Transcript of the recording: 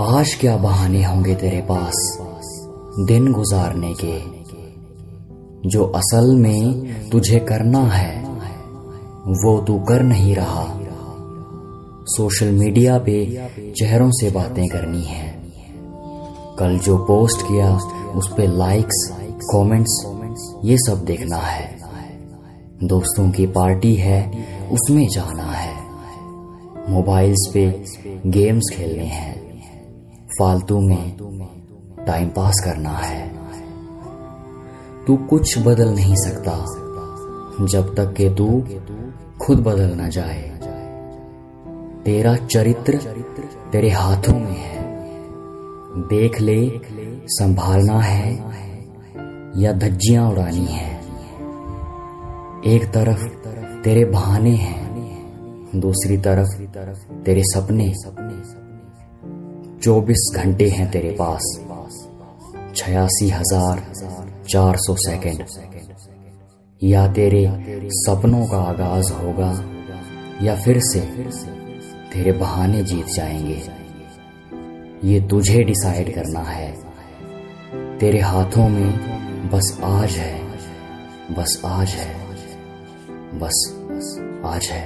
आज क्या बहाने होंगे तेरे पास? दिन गुजारने के। जो असल में तुझे करना है, वो तू कर नहीं रहा। सोशल मीडिया पे चेहरों से बातें करनी है। कल जो पोस्ट किया, उस पे लाइक्स, कमेंट्स, ये सब देखना है। दोस्तों की पार्टी है, उसमें जाना है। मोबाइल्स पे गेम्स खेलने हैं। फालतू में टाइम पास करना है। तू कुछ बदल नहीं सकता, जब तक कि तू खुद बदल न जाए। तेरा चरित्र तेरे हाथों में है। देख ले, संभालना है या धज्जियाँ उड़ानी है। एक तरफ़ तेरे बहाने हैं, दूसरी तरफ़ तेरे सपने सपने। चौबीस घंटे हैं तेरे पास। छियासी हज़ार चार सौ सेकेंड। या तेरे सपनों का आगाज़ होगा, या फिर से तेरे बहाने जीत जाएँगे। ये तुझे डिसाइड करना है। तेरे हाथों में बस आज है, बस आज है, बस आज है।